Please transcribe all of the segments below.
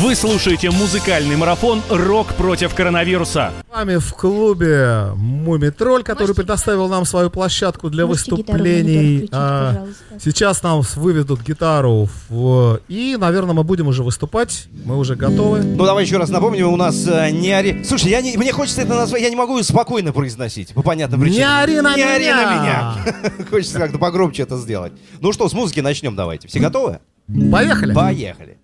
Вы слушаете музыкальный марафон «Рок против коронавируса». С вами в клубе Муми Тролль, который Можете предоставил нам свою площадку для Можете выступлений. А, пожалуйста? Сейчас нам выведут гитару в- и, наверное, мы будем уже выступать. Мы уже готовы. Ну, давай еще раз напомним, у нас э, не ори... Слушай, я не, мне хочется это назвать, я не могу спокойно произносить, по понятным причинам. Не ори на Не ори меня! на меня! Хочется как-то погромче это сделать. Ну что, с музыки начнем давайте. Все готовы? Поехали! Поехали.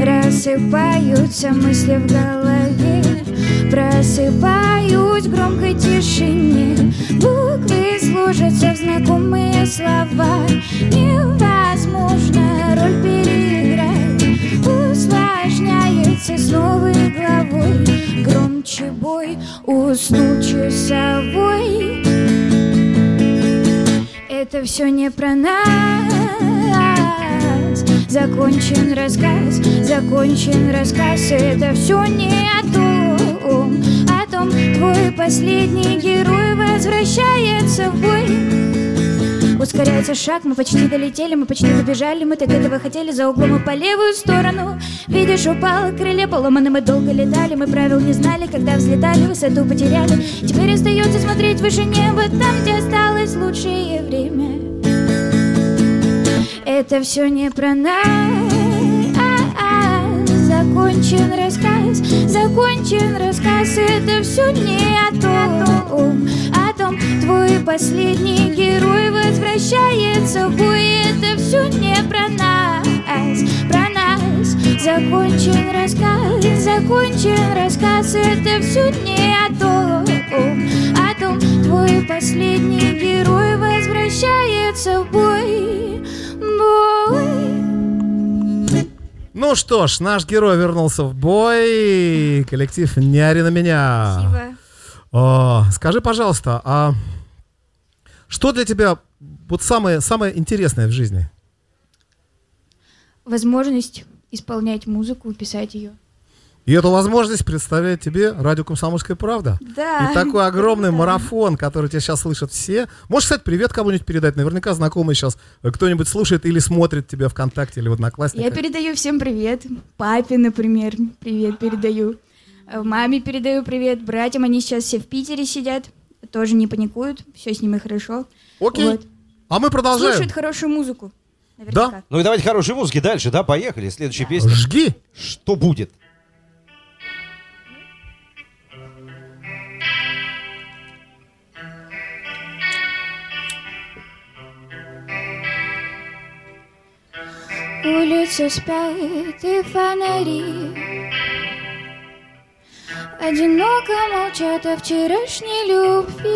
Рассыпаются мысли в голове Просыпаюсь в громкой тишине. Буквы сложатся в знакомые слова. Невозможно роль переиграть. Усложняется с новой главой. Громче бой, уснул часовой. Это все не про нас. Закончен рассказ, закончен рассказ. Это все не о том, о том Твой последний герой Ускоряется шаг, мы почти долетели, мы почти добежали Мы так этого хотели за углом и по левую сторону. Видишь, упало крылья поломаны, мы долго летали. Мы правил не знали, когда взлетали, высоту потеряли. Теперь остается смотреть выше неба Там, где осталось лучшее время. Это все не про нас. Закончен рассказ, закончен рассказ. Это все не о том, том Твой последний герой возвращается в бой Это все не про нас, про нас Закончен рассказ, закончен рассказ Это все не о том, о том Твой последний герой возвращается в бой, бой Ну что ж, наш герой вернулся в бой. Коллектив «Не ори на меня». Спасибо. О, скажи, пожалуйста, а что для тебя вот самое, самое интересное в жизни? Возможность исполнять музыку, писать ее. И эту возможность представляет тебе радио «Комсомольская правда». Да. И такой огромный Да. марафон, который тебя сейчас слышат все. Можешь, кстати, привет кому-нибудь передать? Наверняка знакомый сейчас кто-нибудь слушает или смотрит тебя ВКонтакте или в Одноклассниках. Я передаю всем привет. Папе, например, привет передаю. Э, Маме передаю привет. Братьям, они сейчас все в Питере сидят. Тоже не паникуют. Все с ними хорошо. Окей. Вот. А мы продолжаем. Слушают хорошую музыку. Наверняка. Ну и давайте хорошей музыки дальше, да, поехали. Следующая песня. Жги. Что будет? Улицы спят и фонари Одиноко молчат о вчерашней любви.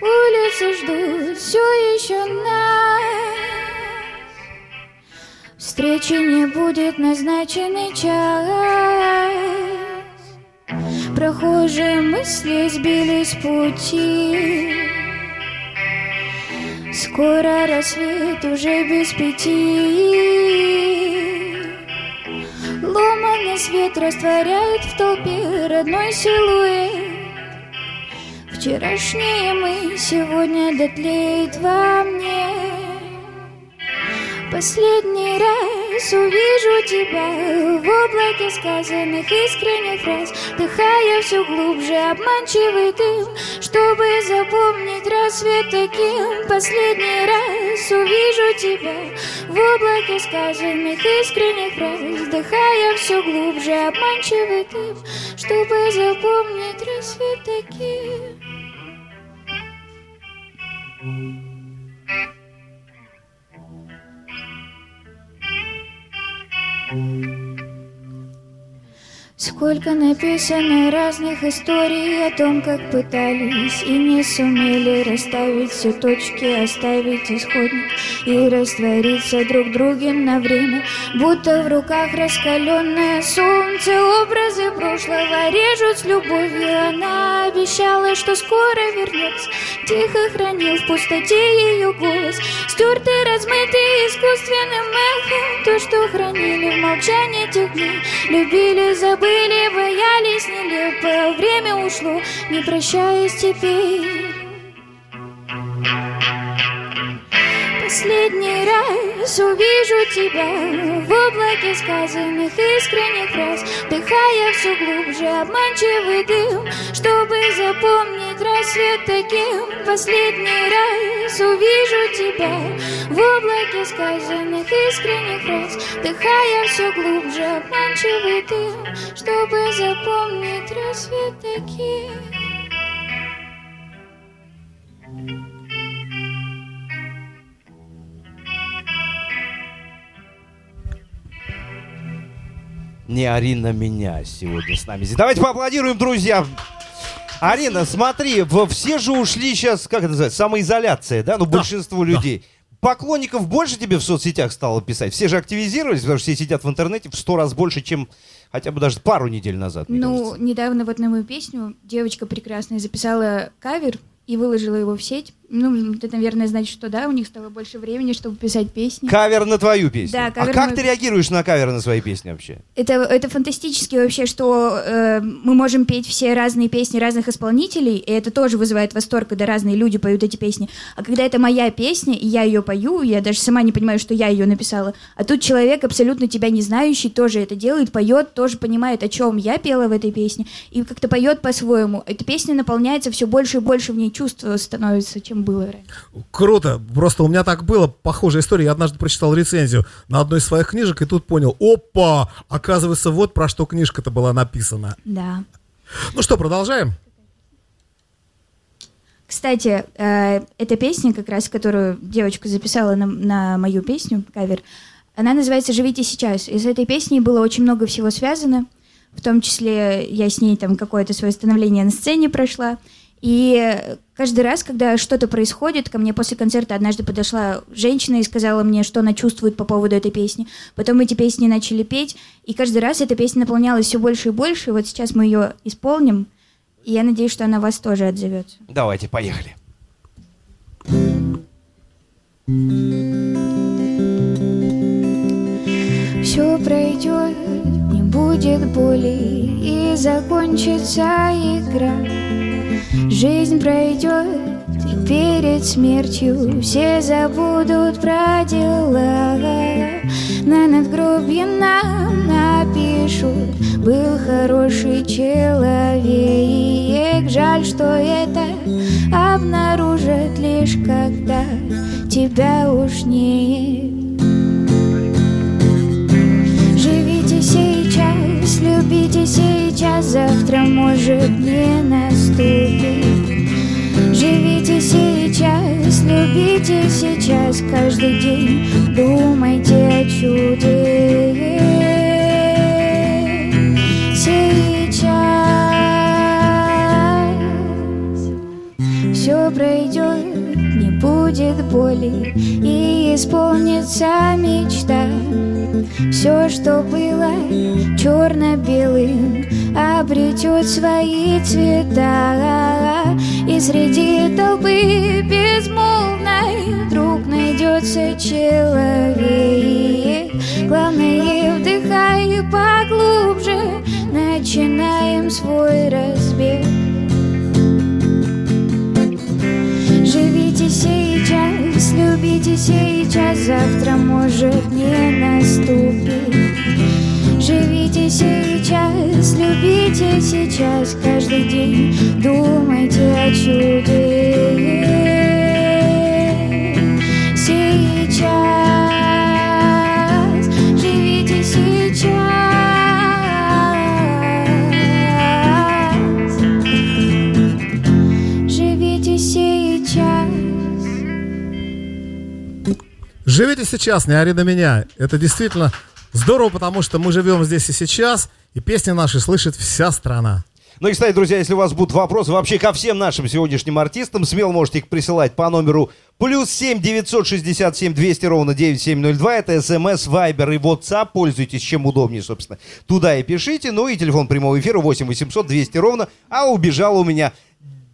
Улицы ждут все еще нас. Встречи не будет назначенный час. Прохожие мысли сбились с пути. Скоро рассвет уже без пяти Ломанный свет растворяет в толпе родной силуэт. Вчерашнее мы сегодня дотлеет во мне. Последний раз увижу тебя в облаке сказанных искренних фраз. Дыхая все глубже, обманчивый дым Чтобы запомнить рассвет таким. Последний раз увижу тебя в облаке сказанных искренних фраз. Дыхая все глубже, обманчивый дым Чтобы запомнить рассвет таким Сколько написано разных историй о том, как пытались и не сумели расставить все точки, оставить исходник и раствориться друг в друге на время, будто в руках раскаленное солнце, образы прошлого режут с любовью. Она обещала, что скоро вернется, тихо хранил в пустоте ее голос, стертый, размытый искусственным эхом, то, что хранили в молчании тех дней, любили, забыли, боялись нелепо, время ушло, не прощаясь теперь. Последний раз увижу тебя в облаке сказанных искренних фраз, Вдыхая все глубже обманчивый дым, чтобы запомнить рассвет таким. Последний раз увижу тебя в облаке сказанных искренних фраз, Вдыхая все глубже обманчивый дым, чтобы запомнить рассвет таким. Не ори на меня сегодня с нами. Давайте поаплодируем, друзья. Арина, смотри, все же ушли сейчас, как это называется, самоизоляция, да? Ну, большинство людей. Поклонников больше тебе в соцсетях стало писать? Все же активизировались, потому что все сидят в интернете в сто раз больше, чем хотя бы даже пару недель назад, Ну, кажется. недавно вот на мою песню девочка прекрасная записала кавер и выложила его в сеть. Ну, это, наверное, значит, что да, у них стало больше времени, чтобы писать песни. Кавер на твою песню. Да, а кавер как на ты реагируешь на каверы на свои песни вообще? Это, это фантастически вообще, что э, мы можем петь все разные песни разных исполнителей, и это тоже вызывает восторг, когда разные люди поют эти песни. А когда это моя песня, и я ее пою, я даже сама не понимаю, что я ее написала, а тут человек, абсолютно тебя не знающий, тоже это делает, поет, тоже понимает, о чем я пела в этой песне, и как-то поет по-своему. Эта песня наполняется все больше и больше в ней чувства становится, чем было раньше. Круто. Просто у меня так было, похожая история. Я однажды прочитал рецензию на одной из своих книжек и тут понял, опа, оказывается, вот про что книжка-то была написана. Да. Ну что, продолжаем? Кстати, э, эта песня, как раз, которую девочка записала на, на мою песню, кавер, она называется «Живите сейчас». И с этой песней было очень много всего связано. В том числе я с ней там какое-то свое становление на сцене прошла. И каждый раз, когда что-то происходит, ко мне после концерта однажды подошла женщина и сказала мне, что она чувствует по поводу этой песни. Потом эти песни начали петь, и каждый раз эта песня наполнялась все больше и больше. И вот сейчас мы ее исполним, и я надеюсь, что она вас тоже отзовется. Давайте, поехали. Все пройдет, не будет боли и закончится игра. Жизнь пройдет, и перед смертью все забудут про дела. На надгробье нам напишут, был хороший человек. Жаль, что это обнаружат лишь когда тебя уж нет. Любите сейчас, завтра может не наступить. Живите сейчас, любите сейчас, каждый день думайте о чуде. Сейчас все пройдет, не будет боли и исполнится мечта. Все, что было черно-белым, обретет свои цвета. И среди толпы безмолвной вдруг найдется человек. Главное, вдыхай поглубже, начинаем свой разбег. Живите сейчас, любите сейчас, завтра может не наступить. Живите сейчас, любите сейчас, каждый день думайте о чуде. Живите сейчас, не ори на меня. Это действительно здорово, потому что мы живем здесь и сейчас, И песни наши слышит вся страна. Ну и, кстати, друзья, если у вас будут вопросы вообще ко всем нашим сегодняшним артистам, смело можете их присылать по номеру плюс 7 967 200 ровно 9702. Это смс, вайбер и WhatsApp. Пользуйтесь чем удобнее, собственно. Туда и пишите. Ну и телефон прямого эфира 8 800 200 ровно. А убежал у меня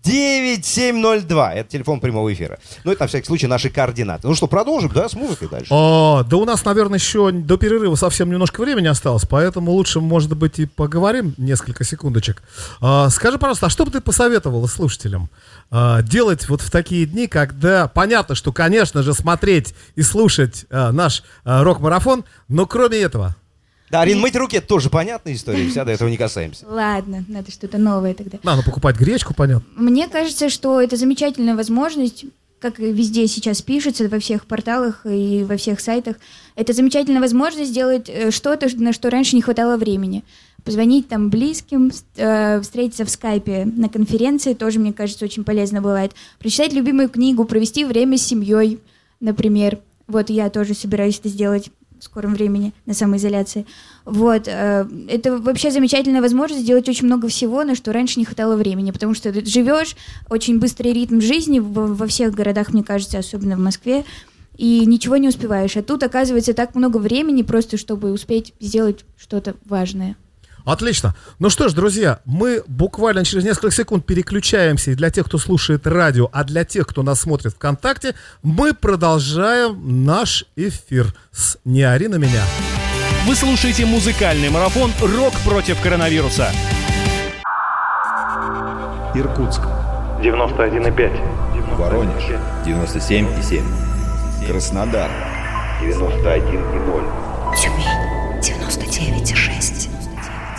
9702. Это телефон прямого эфира. Ну, это на всякий случай наши координаты. Ну что, продолжим, да, с музыкой дальше? О, да у нас, наверное, еще до перерыва совсем немножко времени осталось, поэтому лучше, может быть, и поговорим несколько секундочек. А, скажи, пожалуйста, а что бы ты посоветовала слушателям а, делать вот в такие дни, когда понятно, что, конечно же, смотреть и слушать а, наш а, рок-марафон, но кроме этого, Да, Арин, мыть руки, это тоже понятная история, вся до этого не касаемся. Ладно, надо что-то новое тогда. надо покупать гречку, понятно. Мне кажется, что это замечательная возможность, как и везде сейчас пишется, во всех порталах и во всех сайтах, это замечательная возможность сделать э, что-то, на что раньше не хватало времени. Позвонить там близким, э, встретиться в скайпе на конференции тоже, мне кажется, очень полезно бывает. Прочитать любимую книгу, провести время с семьей, например. Вот я тоже собираюсь это сделать скором времени на самоизоляции. Вот. э, Это вообще замечательная возможность сделать очень много всего, на что раньше не хватало времени, потому что ты живешь, очень быстрый ритм жизни во, во всех городах, мне кажется, особенно в Москве, и ничего не успеваешь. А тут, оказывается, так много времени просто, чтобы успеть сделать что-то важное. Отлично. Ну что ж, друзья, мы буквально через несколько секунд переключаемся и для тех, кто слушает радио, а для тех, кто нас смотрит ВКонтакте, мы продолжаем наш эфир с «Не ори на меня». Вы слушаете музыкальный марафон «Рок против коронавируса». Иркутск 91,5. Воронеж 97,7. Краснодар 91,0. Тюмень 99,6.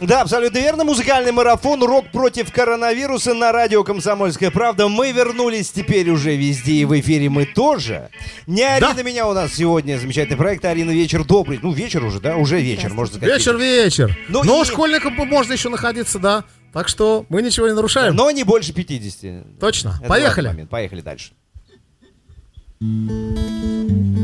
Да, абсолютно верно. Музыкальный марафон «Рок против коронавируса» на радио «Комсомольская правда». Мы вернулись теперь уже везде, и в эфире мы тоже. Не ори Да. на меня у нас сегодня замечательный проект «Арина, вечер добрый». Ну, вечер уже, да? Уже вечер, можно сказать. Вечер, вечер. Ну Но и- школьникам можно еще находиться, да. Так что мы ничего не нарушаем. Но не больше 50. Точно. Это Поехали. Поехали дальше. В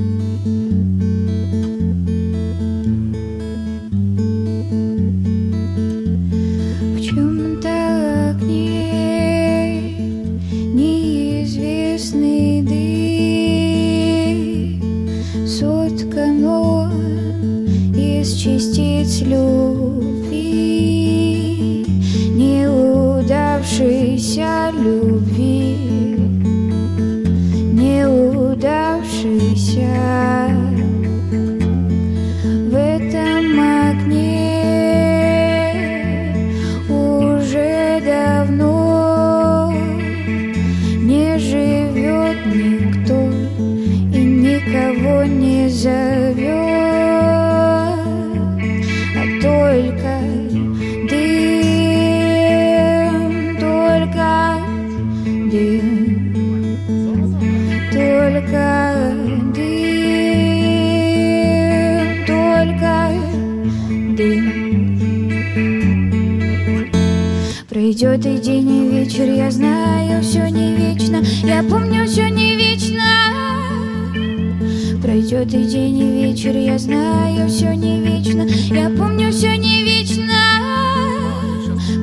Пройдет и день, и вечер, я знаю, все не вечно, я помню, все не вечно.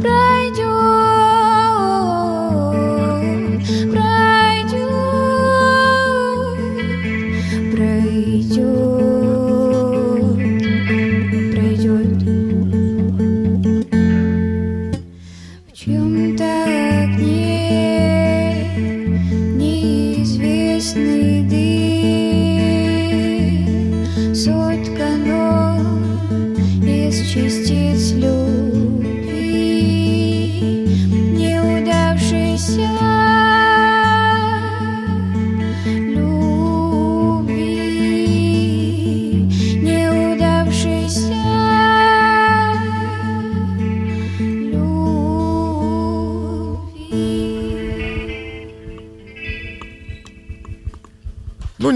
Пройдет, пройдет, пройдет, пройдет. В чем-то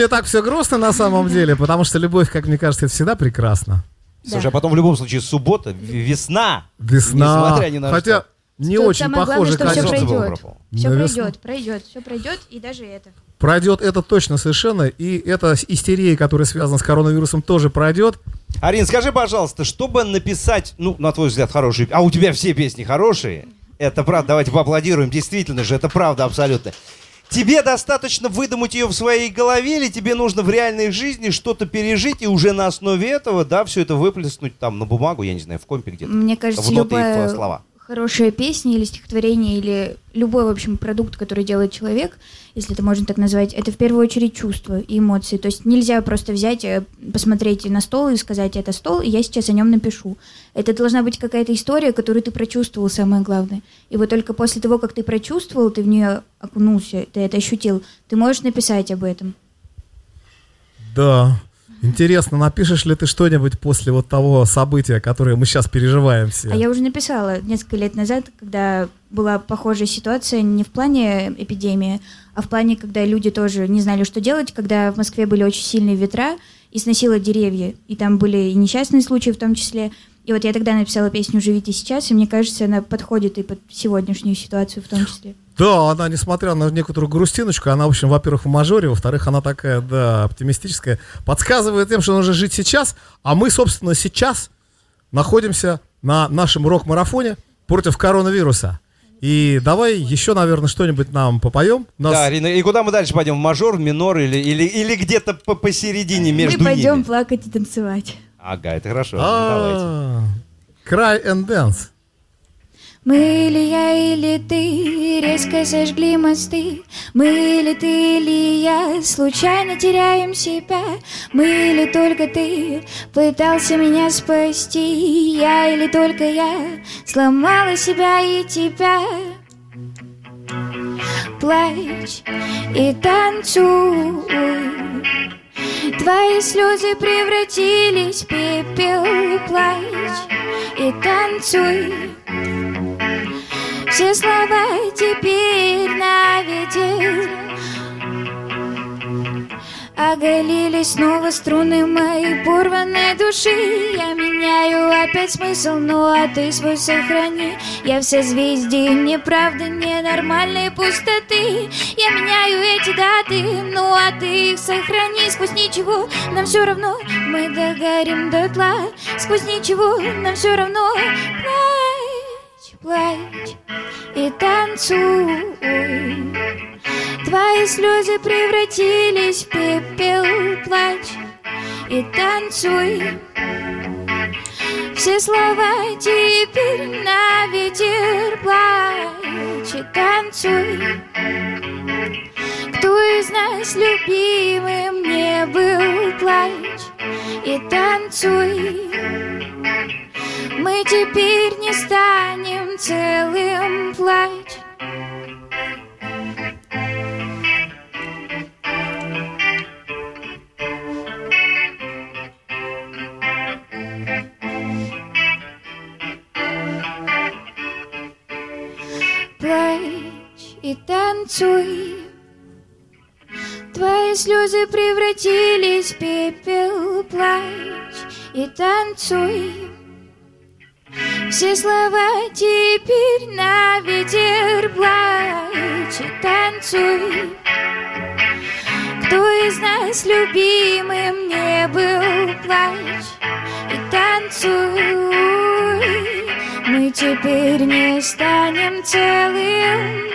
не так все грустно на самом деле, потому что любовь, как мне кажется, это всегда прекрасно. Слушай, а потом в любом случае суббота, весна. Весна. Несмотря ни на Хотя что. не Тут очень самое главное, похоже, что все пройдет. Все пройдет, пройдет, все пройдет, и даже это. Пройдет это точно совершенно, и эта истерия, которая связана с коронавирусом, тоже пройдет. Арин, скажи, пожалуйста, чтобы написать, ну, на твой взгляд, хорошие... А у тебя все песни хорошие? Это правда, давайте поаплодируем. Действительно же, это правда абсолютно. Тебе достаточно выдумать ее в своей голове, или тебе нужно в реальной жизни что-то пережить и уже на основе этого, да, все это выплеснуть там на бумагу, я не знаю, в компе где-то. Мне кажется, в ноты и в любая слова. Хорошая песня или стихотворение, или любой, в общем, продукт, который делает человек, если это можно так назвать, это в первую очередь чувства и эмоции. То есть нельзя просто взять, э, посмотреть на стол и сказать, это стол, и я сейчас о нем напишу. Это должна быть какая-то история, которую ты прочувствовал, самое главное. И вот только после того, как ты прочувствовал, ты в нее окунулся, ты это ощутил, ты можешь написать об этом. Да. Интересно, напишешь ли ты что-нибудь после вот того события, которое мы сейчас переживаем все? А я уже написала несколько лет назад, когда была похожая ситуация не в плане эпидемии, а в плане, когда люди тоже не знали, что делать, когда в Москве были очень сильные ветра и сносило деревья. И там были и несчастные случаи в том числе. И вот я тогда написала песню «Живите сейчас», и мне кажется, она подходит и под сегодняшнюю ситуацию в том числе. Да, она, несмотря на некоторую грустиночку, она, в общем, во-первых, в мажоре, во-вторых, она такая, да, оптимистическая, подсказывает тем, что нужно жить сейчас, а мы, собственно, сейчас находимся на нашем рок-марафоне против коронавируса. И давай еще, наверное, что-нибудь нам попоем. Нас- Да, Арина, и куда мы дальше пойдем? В мажор, в минор или, или, или где-то по- посередине между Мы пойдем ними? плакать и танцевать. Ага, это хорошо. ну, давайте. А, Cry and Dance. Мы или я, или ты резко сожгли мосты. Мы или ты, или я случайно теряем себя. Мы или только ты пытался меня спасти? Я или только я сломала себя и тебя? Плачь и танцуй. Твои слезы превратились в пепел. Плачь и танцуй все слова теперь на ветер. Оголили снова струны моей порванной души. Я меняю опять смысл, ну а ты свой сохрани. Я в созвездии неправды, ненормальной пустоты. Я меняю эти даты, ну а ты их сохрани. Сквозь ничего нам все равно, мы догорим дотла. Сквозь ничего нам все равно. Плачь, плачь и танцуй. Твои слезы превратились в пепел Плачь и танцуй. Все слова теперь на ветер Плачь и танцуй. Кто из нас любимым не был Плачь и танцуй мы теперь не станем целым плачь. Плачь и танцуй. Твои слезы превратились в пепел, плачь и танцуй. Все слова теперь на ветер плачь и танцуй. Кто из нас любимым не был плачь и танцуй. Мы теперь не станем целым.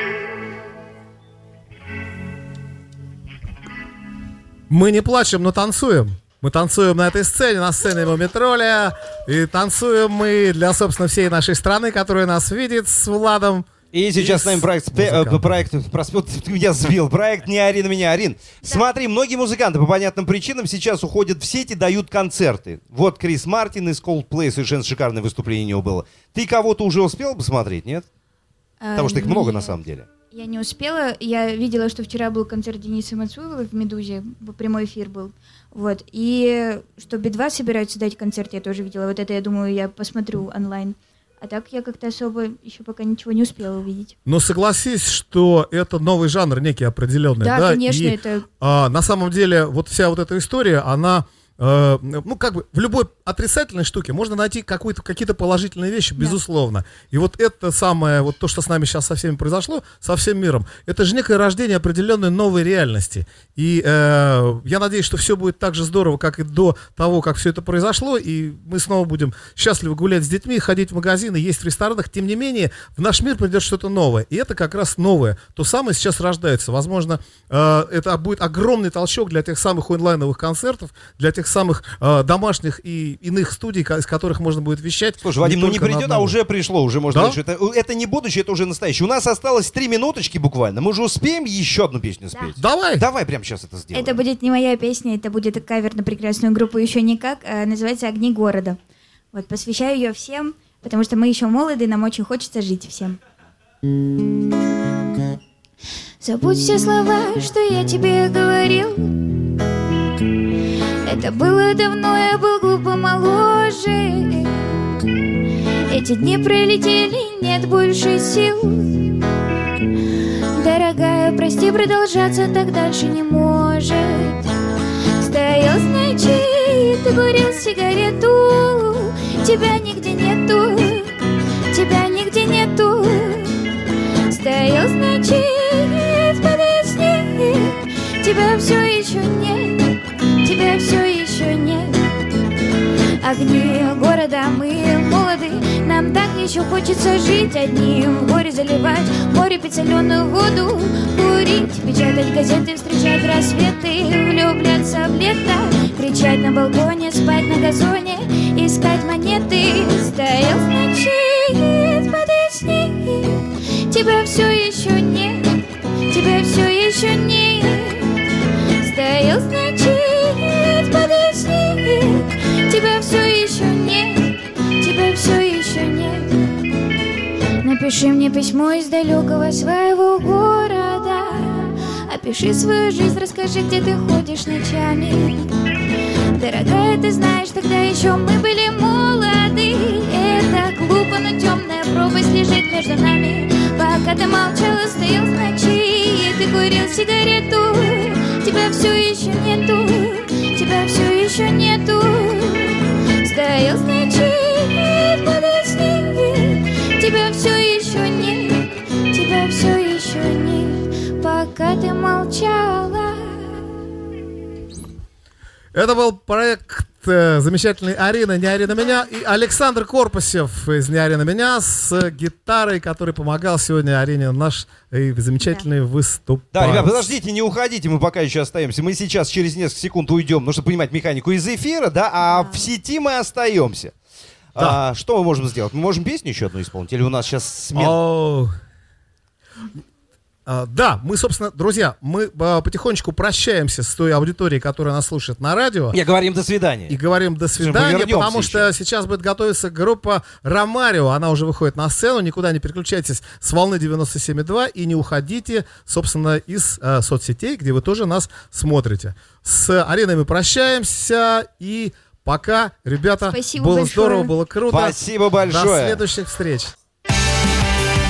Мы не плачем, но танцуем. Мы танцуем на этой сцене, на сцене Мумитроля. И танцуем мы для, собственно, всей нашей страны, которая нас видит с Владом. И сейчас с нами проект, э, музыкантом. проект проспел, ты меня сбил, проект не Арина меня, Арин. Смотри, многие музыканты по понятным причинам сейчас уходят в сеть и дают концерты. Вот Крис Мартин из Coldplay, совершенно шикарное выступление у него было. Ты кого-то уже успел посмотреть, нет? Потому что их много на самом деле. Я не успела. Я видела, что вчера был концерт Дениса Мацуева в «Медузе», прямой эфир был. Вот. И что Би-2 собираются дать концерт, я тоже видела. Вот это, я думаю, я посмотрю онлайн. А так я как-то особо еще пока ничего не успела увидеть. Но согласись, что это новый жанр некий определенный, Да, да? конечно, и, это- а, на самом деле вот вся вот эта история, она э, ну, как бы в любой отрицательной штуке можно найти какую-то, какие-то положительные вещи, безусловно. И вот это самое, вот то, что с нами сейчас со всеми произошло, со всем миром, это же некое рождение определенной новой реальности. И э, я надеюсь, что все будет так же здорово, как и до того, как все это произошло, и мы снова будем счастливы гулять с детьми, ходить в магазины, есть в ресторанах. Тем не менее, в наш мир придет что-то новое. И это как раз новое. То самое сейчас рождается. Возможно, э, это будет огромный толчок для тех самых онлайновых концертов, для тех самых э, домашних и иных студий, из которых можно будет вещать. Слушай, Вадим, ну не только на придет, а уже пришло, уже можно Да? что это, это не будущее, это уже настоящее. У нас осталось три минуточки буквально. Мы же успеем еще одну песню спеть. Давай! Давай прямо сейчас это сделаем. Это будет не моя песня, это будет кавер на прекрасную группу «Еще никак», а, называется «Огни города». Вот, посвящаю ее всем, потому что мы еще молоды, нам очень хочется жить всем. Забудь все слова, что я тебе говорил Это было давно, я был глупо моложе Эти дни пролетели, нет больше сил. Дорогая, прости, продолжаться так дальше не может. Стоял, значит, ты курил сигарету. Тебя нигде нету, тебя нигде нету. Стоял, значит, подожди Тебя все еще нет, все еще нет. Огни города, мы молоды Нам так еще хочется жить одним. В горе заливать, в море пить соленую воду Курить, печатать газеты, встречать рассветы Влюбляться в лето, кричать на балконе Спать на газоне, искать монеты. Стоял, значит, подожди Тебя все Напиши мне письмо из далекого своего города. Опиши свою жизнь, расскажи, где ты ходишь ночами. Дорогая, ты знаешь, тогда еще мы были молоды. Это глупо, но темная пропасть лежит между нами. Пока ты молчала, стоял, значит Ты курил сигарету. Тебя все еще нету Тебя все еще нету. Стоял, значит, Это был проект э, замечательный «Арина, не Арина меня» и Александр Корпусев из «Не Арина меня» с гитарой, который помогал сегодня Арине наш э, замечательный выступ. Да, ребят, подождите, не уходите, мы пока еще остаемся. Мы сейчас через несколько секунд уйдем, нужно понимать механику из эфира, да, а в сети мы остаемся. А, что мы можем сделать? Мы можем песню еще одну исполнить? Или у нас сейчас смена? А, Да, мы, собственно, друзья, мы а, потихонечку прощаемся с той аудиторией, которая нас слушает на радио. Я говорим до свидания. И говорим до свидания, потому что сейчас будет готовиться группа Ромарио. Она уже выходит на сцену. Никуда не переключайтесь с волны 97.2 и не уходите, собственно, из э, соцсетей, где вы тоже нас смотрите. С Ариной мы прощаемся и пока, ребята, Спасибо было большое. здорово, было круто. Спасибо До большое. следующих встреч.